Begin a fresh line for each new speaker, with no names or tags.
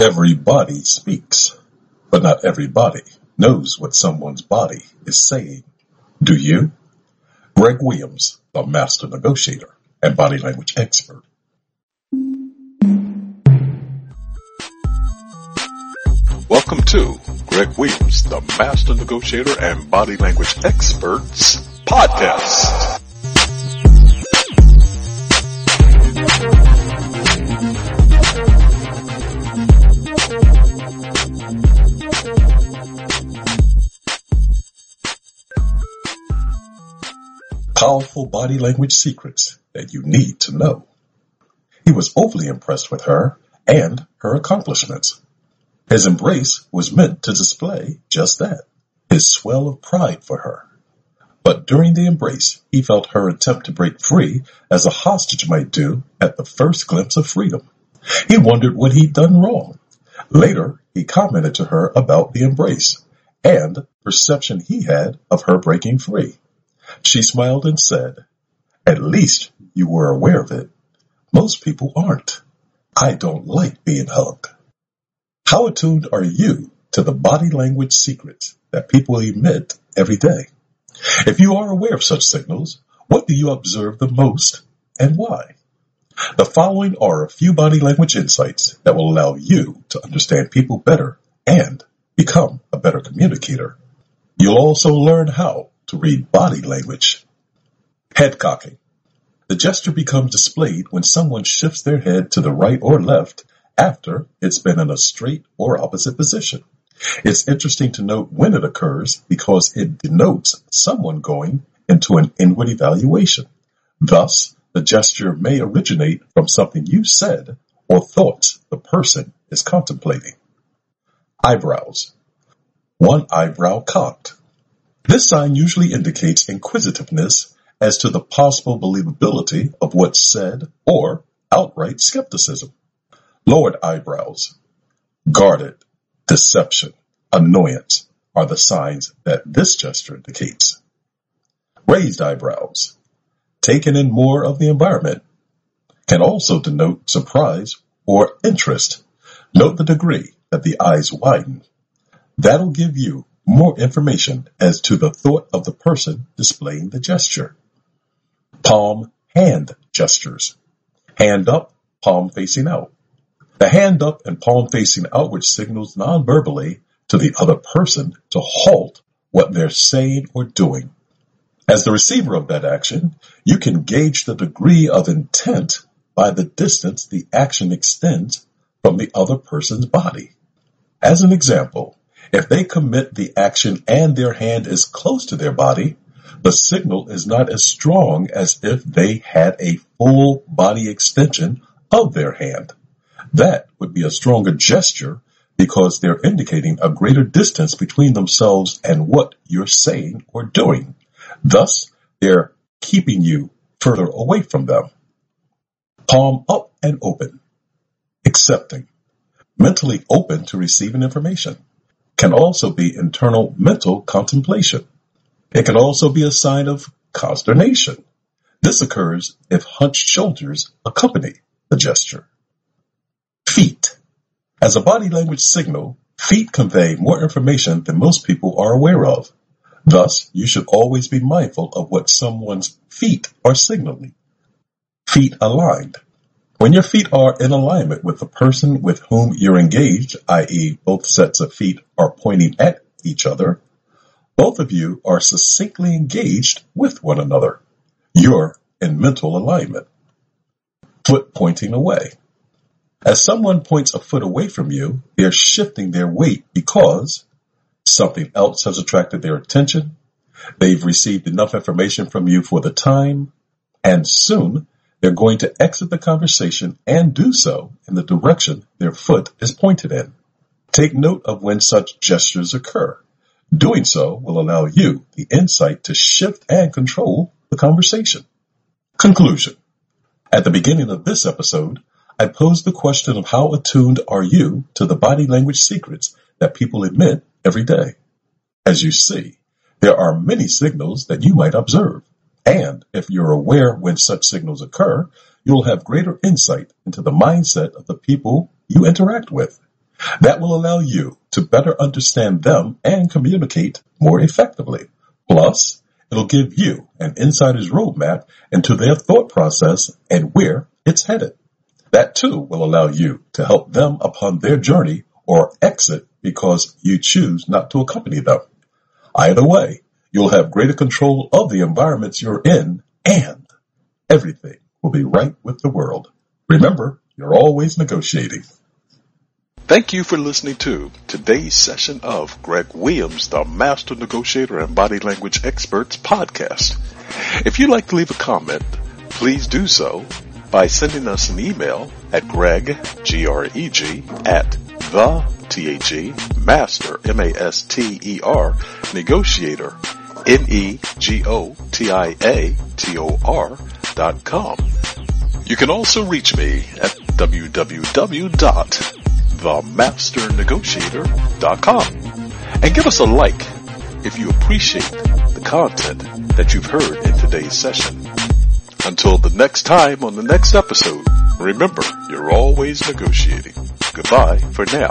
Everybody speaks, but not everybody knows what someone's body is saying. Do you? Greg Williams, the master negotiator and body language expert. Welcome to Greg Williams, the master negotiator and body language experts podcast. Powerful body language secrets that you need to know. He was overly impressed with her and her accomplishments. His embrace was meant to display just that, his swell of pride for her. But during the embrace, he felt her attempt to break free as a hostage might do at the first glimpse of freedom. He wondered what he'd done wrong. Later, he commented to her about the embrace and perception he had of her breaking free. She smiled and said, At least you were aware of it. Most people aren't. I don't like being hugged. How attuned are you to the body language secrets that people emit every day? If you are aware of such signals, what do you observe the most and why? The following are a few body language insights that will allow you to understand people better and become a better communicator. You'll also learn how to read body language. Head cocking. The gesture becomes displayed when someone shifts their head to the right or left after it's been in a straight or opposite position. It's interesting to note when it occurs because it denotes someone going into an inward evaluation. Thus, the gesture may originate from something you said or thoughts the person is contemplating. Eyebrows. One eyebrow cocked. This sign usually indicates inquisitiveness as to the possible believability of what's said or outright skepticism. Lowered eyebrows, guarded, deception, annoyance are the signs that this gesture indicates. Raised eyebrows, taken in more of the environment, can also denote surprise or interest. Note the degree that the eyes widen. That'll give you more information as to the thought of the person displaying the gesture. Palm hand gestures. Hand up, palm facing out. The hand up and palm facing outward signals non-verbally to the other person to halt what they're saying or doing. As the receiver of that action, you can gauge the degree of intent by the distance the action extends from the other person's body. As an example, if they commit the action and their hand is close to their body, the signal is not as strong as if they had a full body extension of their hand. That would be a stronger gesture because they're indicating a greater distance between themselves and what you're saying or doing. Thus, they're keeping you further away from them. Palm up and open. Accepting. Mentally open to receiving information can also be internal mental contemplation. It can also be a sign of consternation. This occurs if hunched shoulders accompany the gesture. Feet. As a body language signal, feet convey more information than most people are aware of. Thus, you should always be mindful of what someone's feet are signaling. Feet aligned. When your feet are in alignment with the person with whom you're engaged, i.e. both sets of feet are pointing at each other, both of you are succinctly engaged with one another. You're in mental alignment. Foot pointing away. As someone points a foot away from you, they're shifting their weight because something else has attracted their attention. They've received enough information from you for the time, and soon they're going to exit the conversation and do so in the direction their foot is pointed in. Take note of when such gestures occur. Doing so will allow you the insight to shift and control the conversation. Conclusion. At the beginning of this episode, I posed the question of how attuned are you to the body language secrets that people emit every day? As you see, there are many signals that you might observe. And if you're aware when such signals occur, you'll have greater insight into the mindset of the people you interact with.
That will allow you to better understand them and communicate more effectively. Plus, it'll give you an insider's roadmap into their thought process and where it's headed. That too will allow you to help them upon their journey or exit because you choose not to accompany them. Either way, you'll have greater control of the environments you're in and everything will be right with the world. Remember, you're always negotiating.
Thank you for listening to today's session of Greg Williams, the Master Negotiator and Body Language Experts podcast. If you'd like to leave a comment, please do so by sending us an email at greg, G-R-E-G, at the, T-H-E, master, M-A-S-T-E-R, negotiator, N-E-G-O-T-I-A-T-O-R dot com. You can also reach me at www.themasternegotiator.com and give us a like if you appreciate the content that you've heard in today's session. Until the next time on the next episode, remember, you're always negotiating. Goodbye for now.